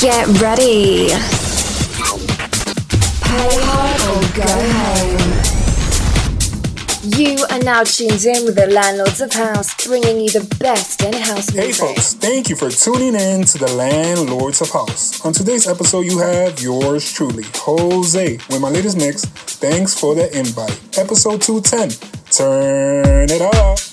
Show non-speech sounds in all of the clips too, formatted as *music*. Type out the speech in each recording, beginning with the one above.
Get ready. Pay hard or go home. You are now tuned in with the Landlords of House, bringing you the best in house Hey music. folks, thank you for tuning in to the Landlords of House. On today's episode, you have yours truly, Jose, with my latest mix. Thanks for the invite. Episode 210. Turn it up.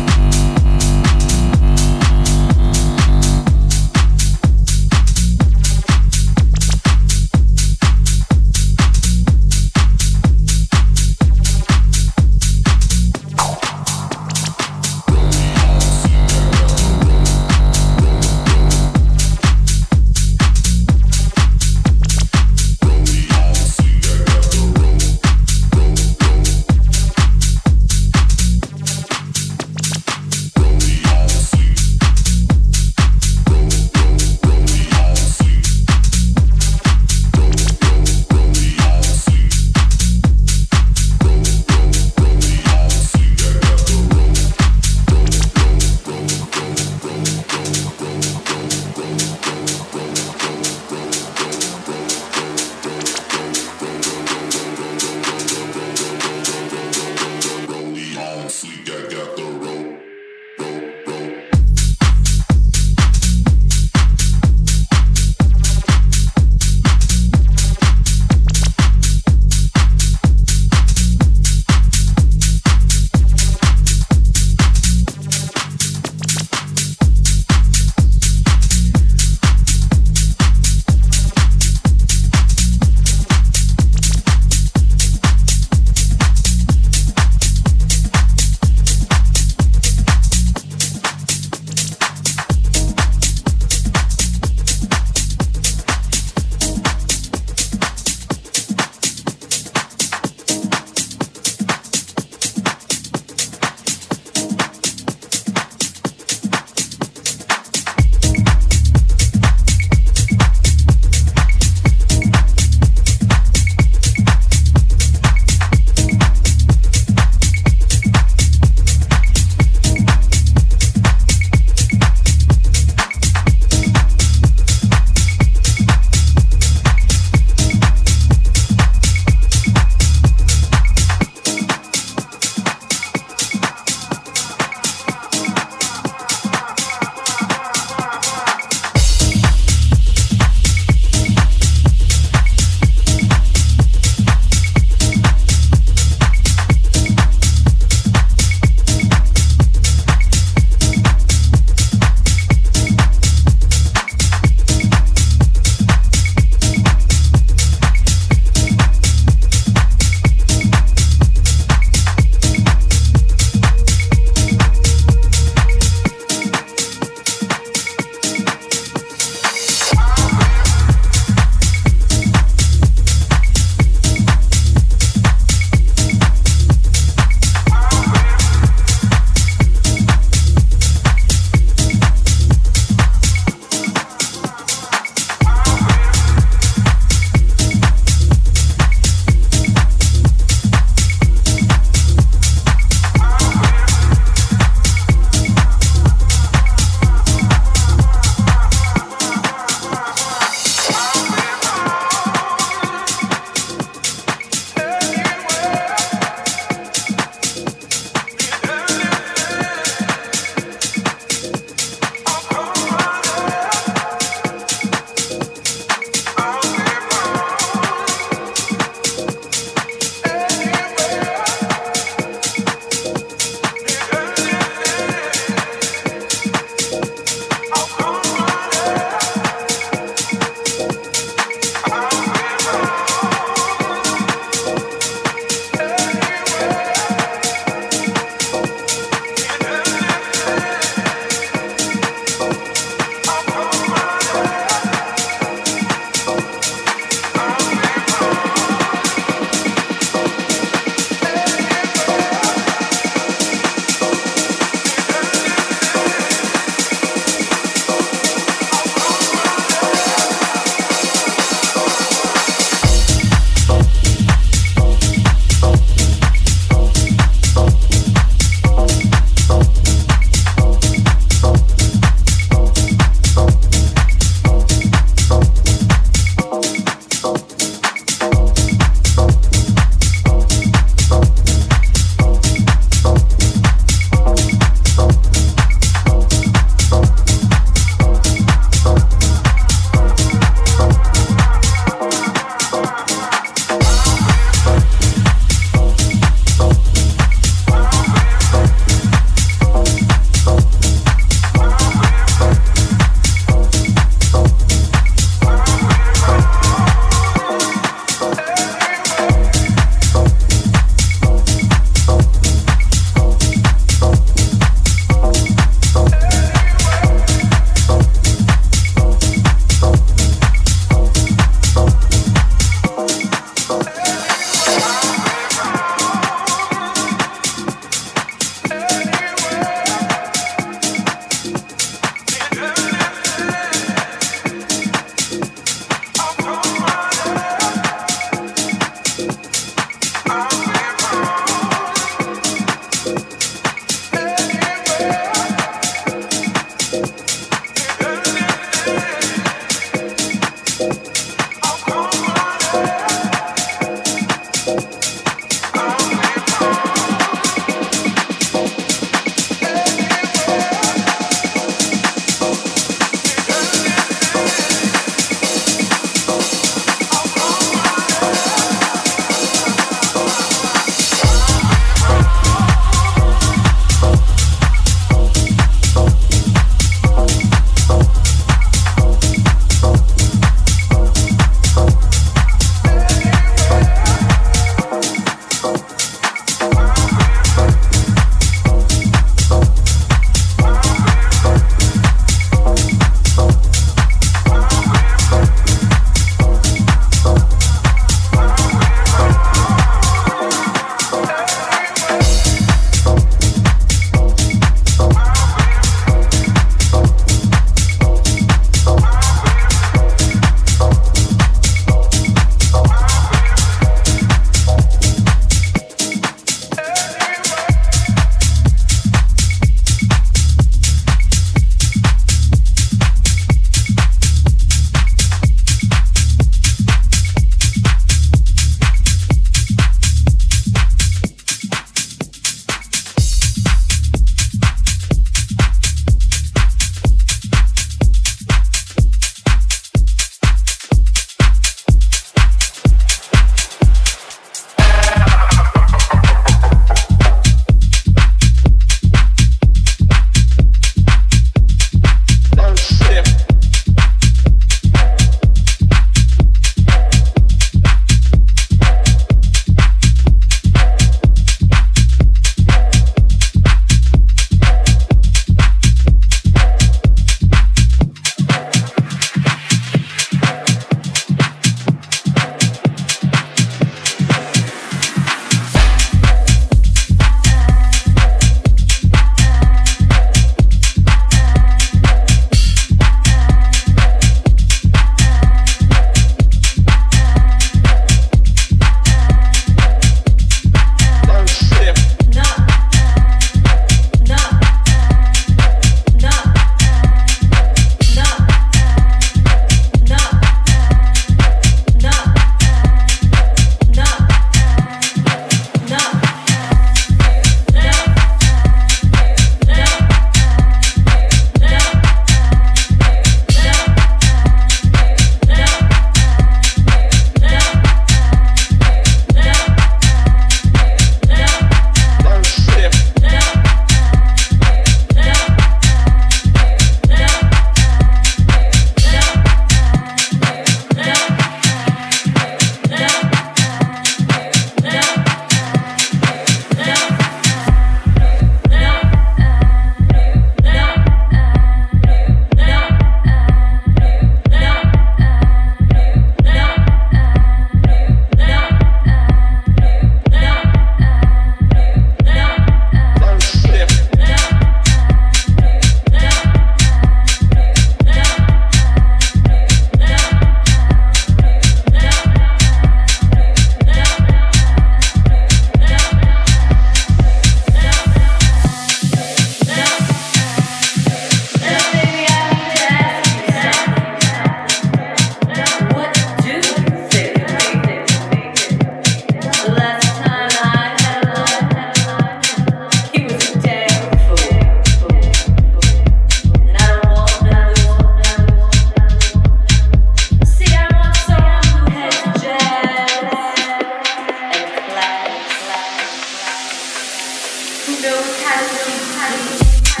who knows how to speak, how to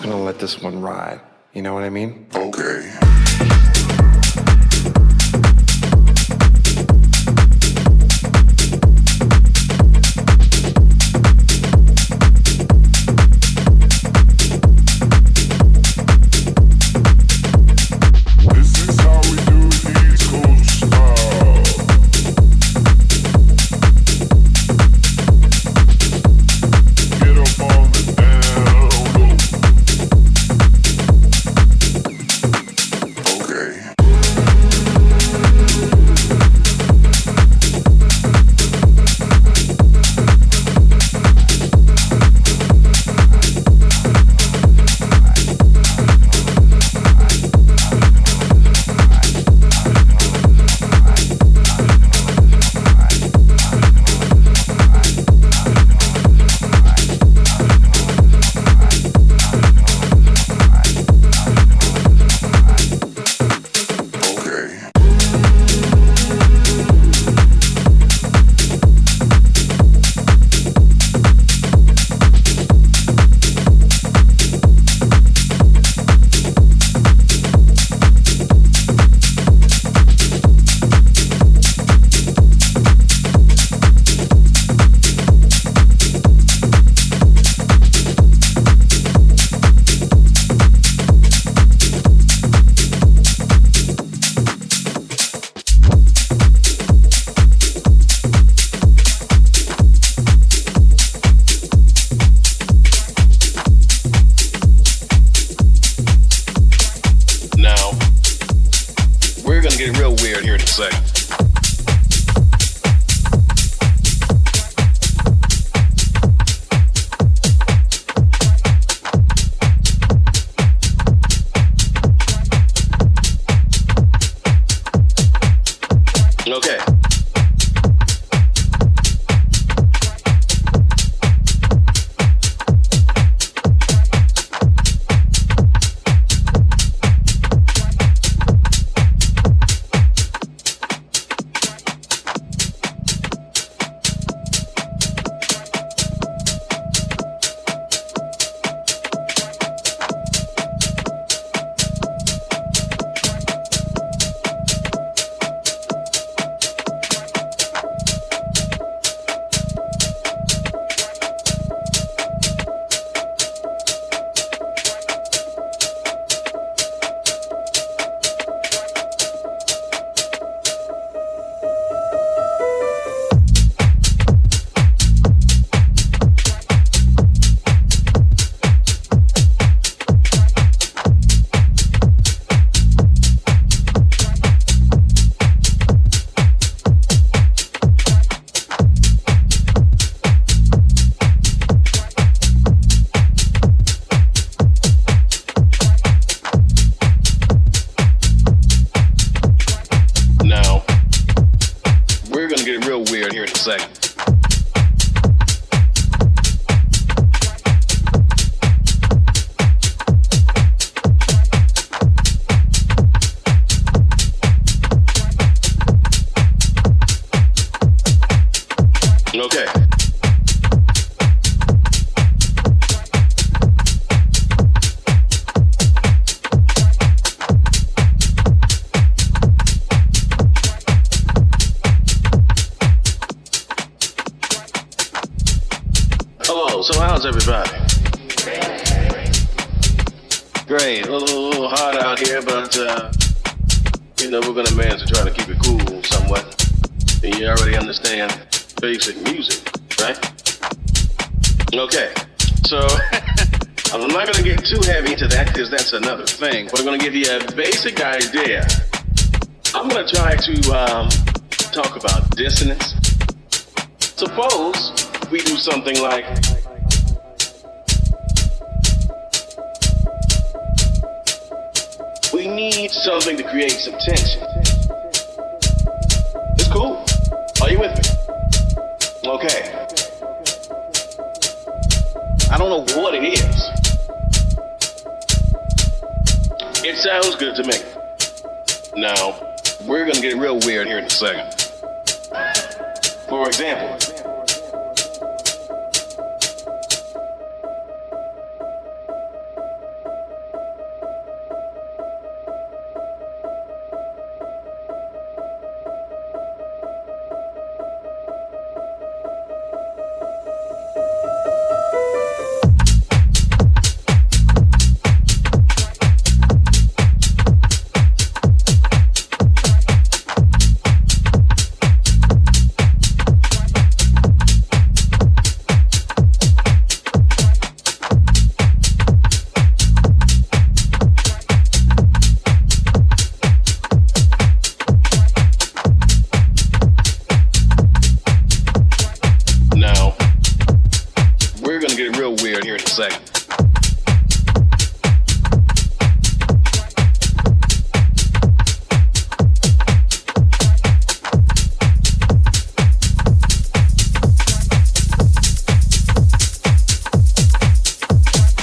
just going to let this one ride. You know what I mean? here here to say. So, how's everybody? Great. A little, a little hot out here, but uh, you know we're gonna manage to try to keep it cool somewhat. And you already understand basic music, right? Okay. So *laughs* I'm not gonna get too heavy into that because that's another thing. But I'm gonna give you a basic idea. I'm gonna try to um, talk about dissonance. Suppose we do something like something to create some tension. It's cool. Are you with me? Okay. I don't know what it is. It sounds good to me. Now, we're gonna get real weird here in a second. For example,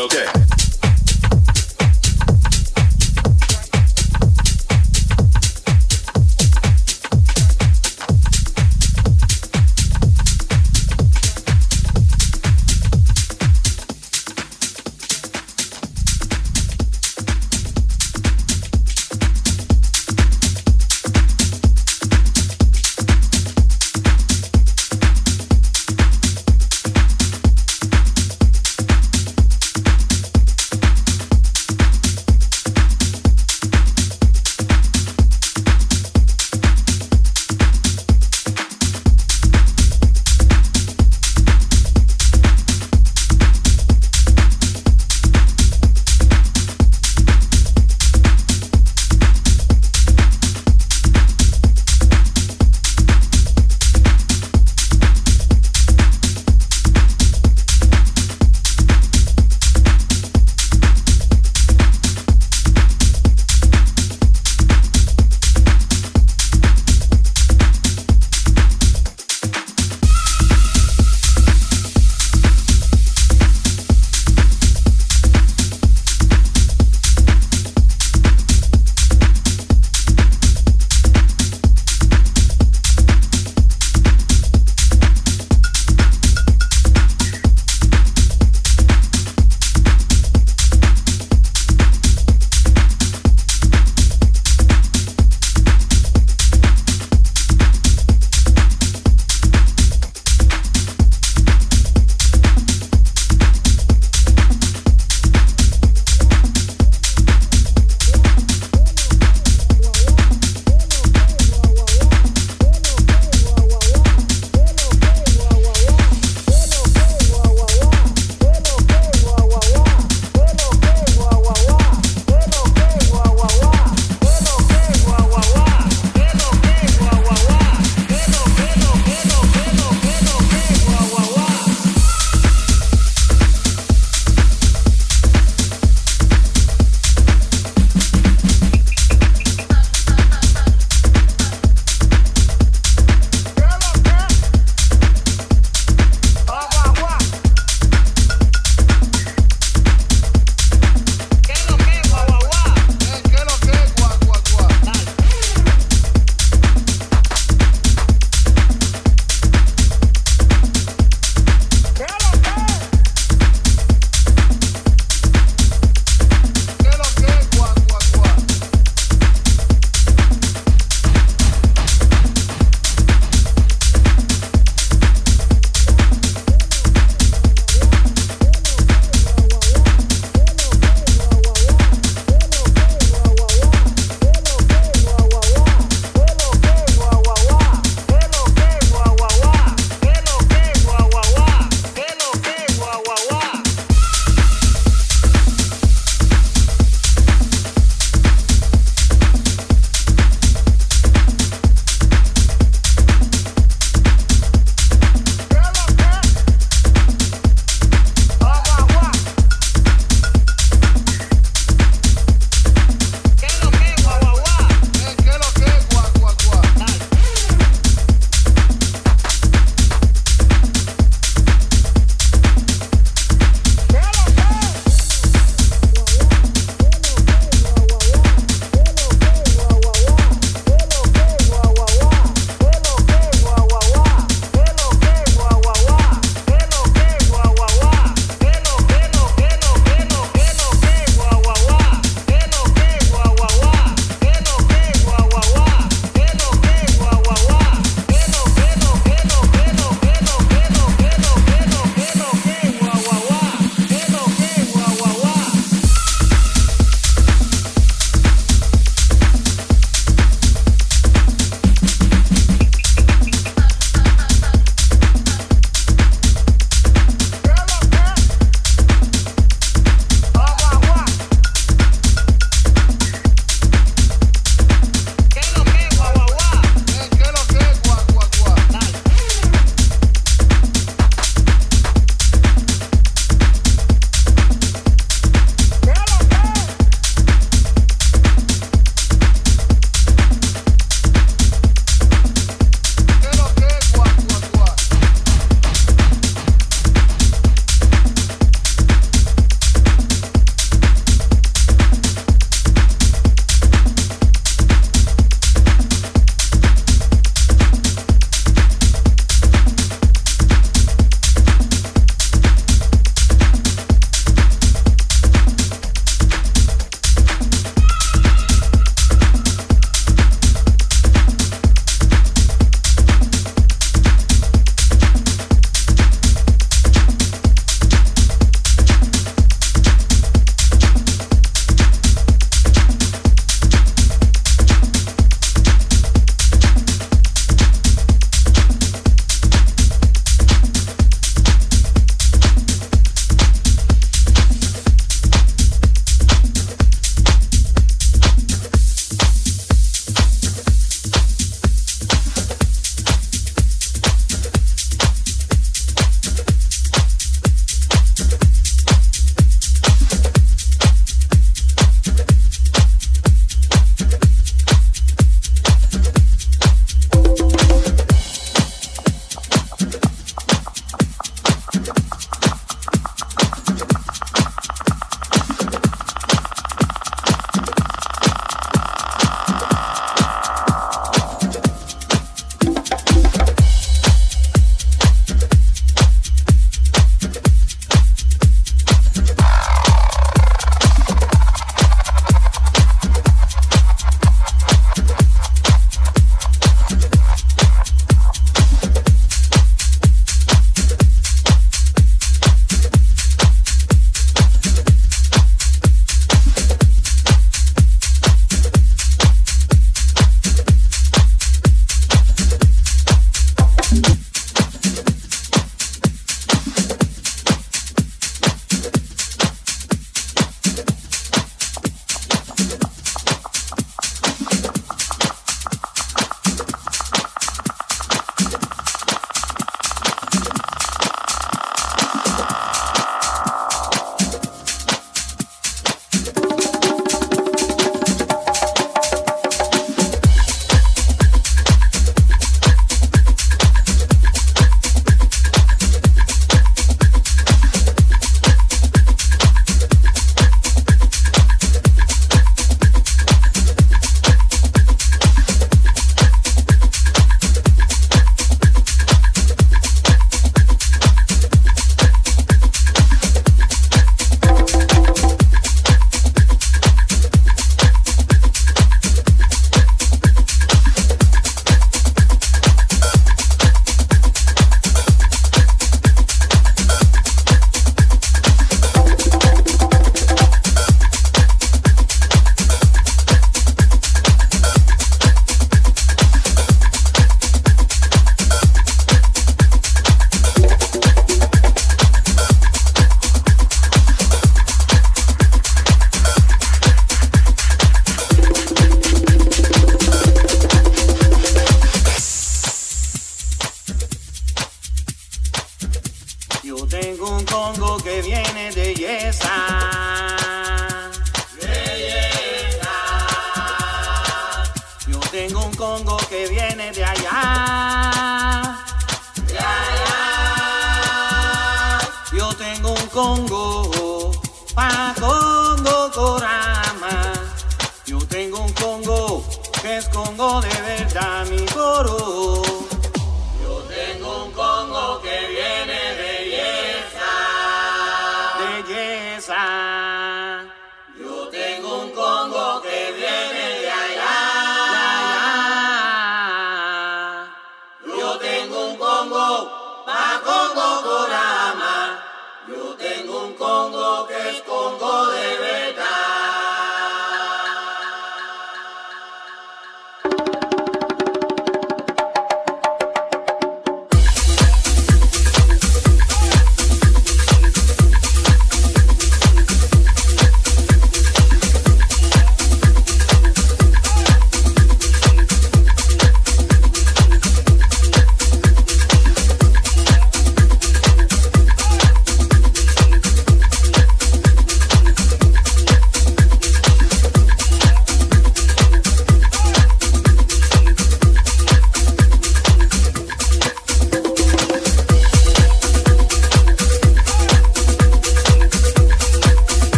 Okay.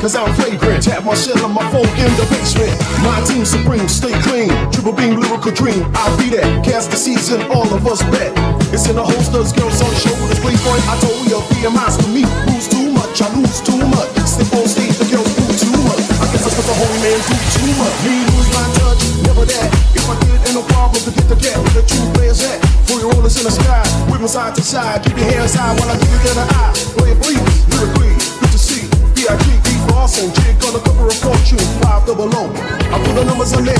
cause I'm flagrant. Tap my shell on my phone in the basement. My team supreme, stay clean. Triple beam, lyrical dream. I'll be that. Cast the season, all of us bet. It's in the holsters, girls on shoulders. place, boy, I told you, BMI's to me. Lose too much, I lose too much. Step on stage, the girls do too much. I guess that's what the holy man do too much. Me lose my touch, never that. If I did, ain't no problem to get the cat. The truth is at. Free rollers in the sky, women side to side. Keep your hands high while I give you the eye. Pásame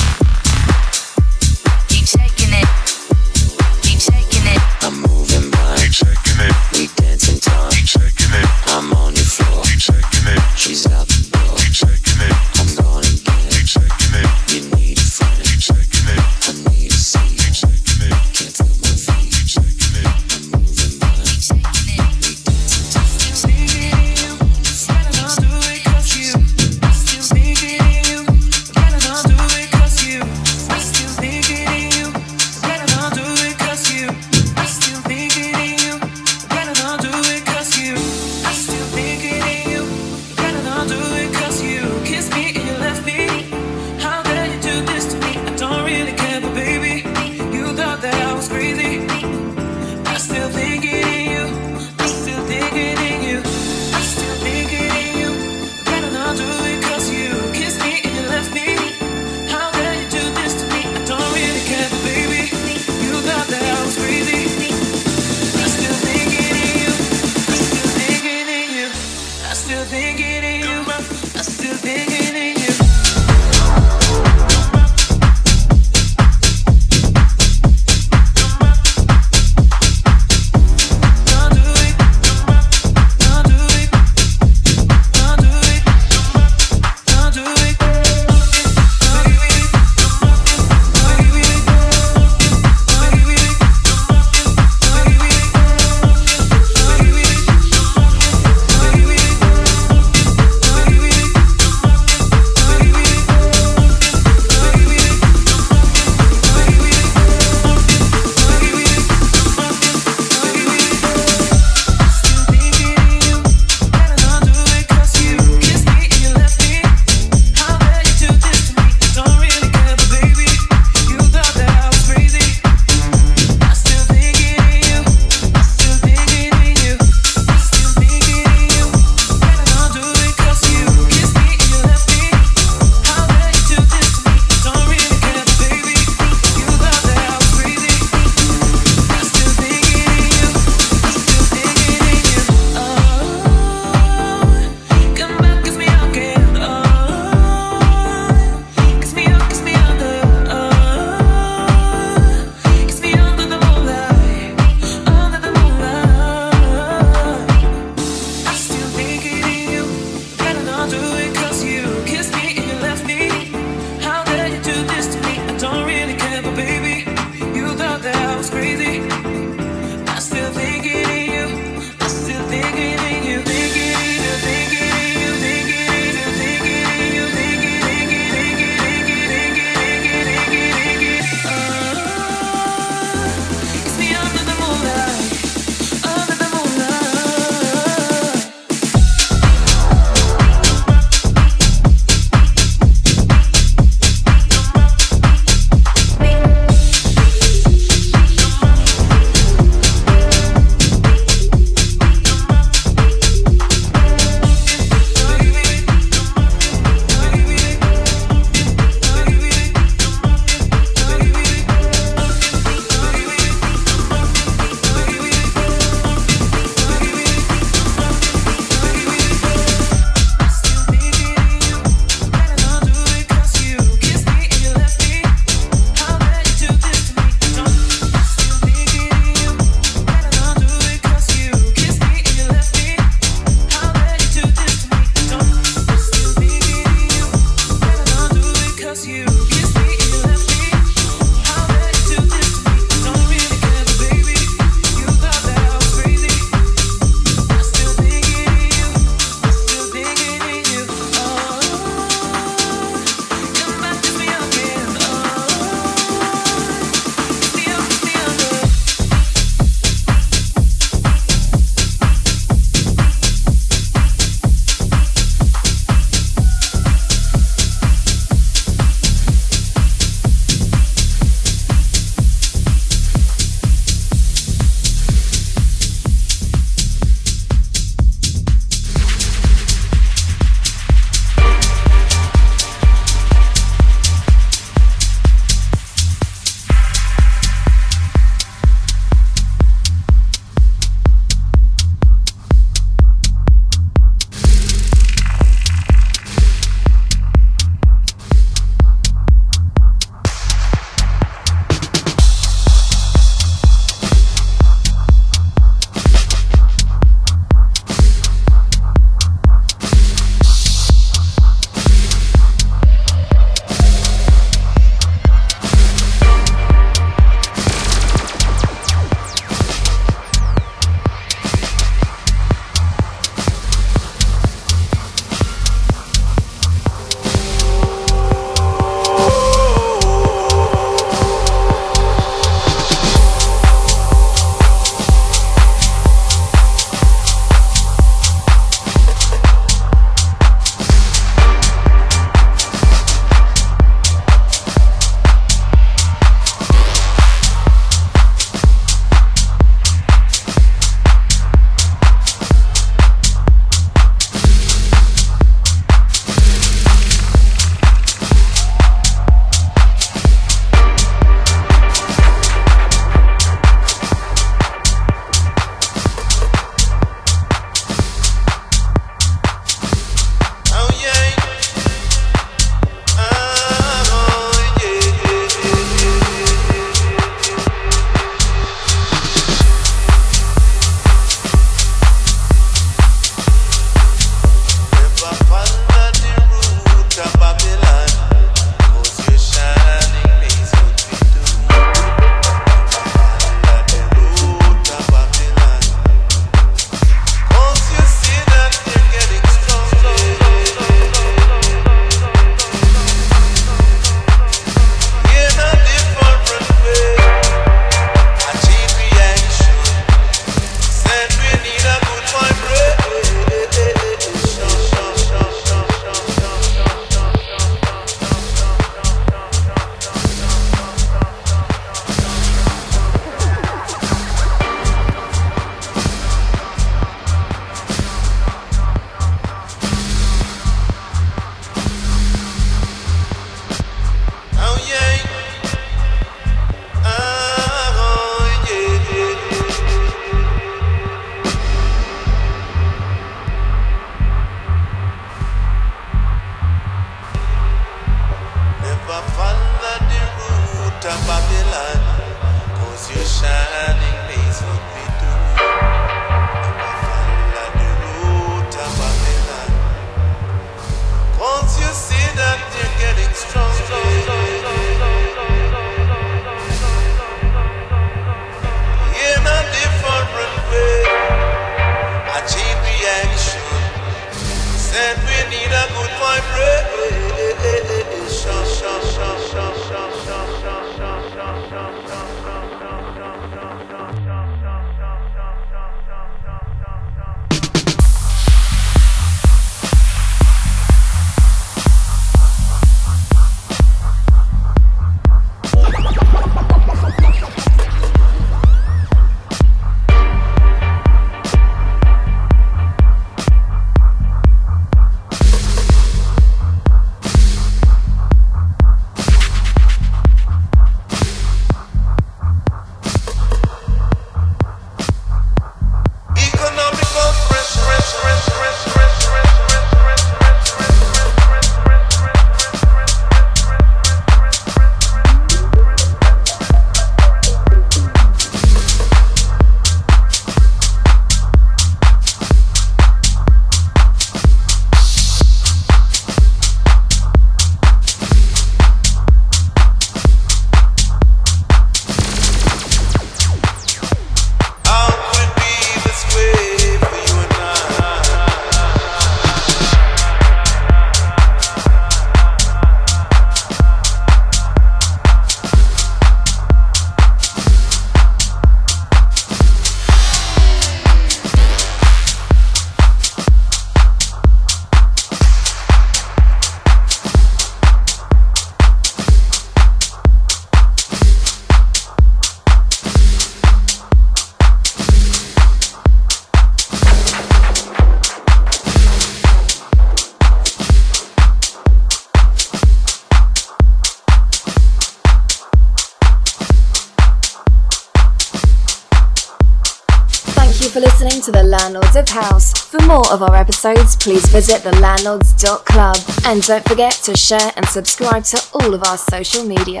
of House. For more of our episodes, please visit thelandlords.club. And don't forget to share and subscribe to all of our social media.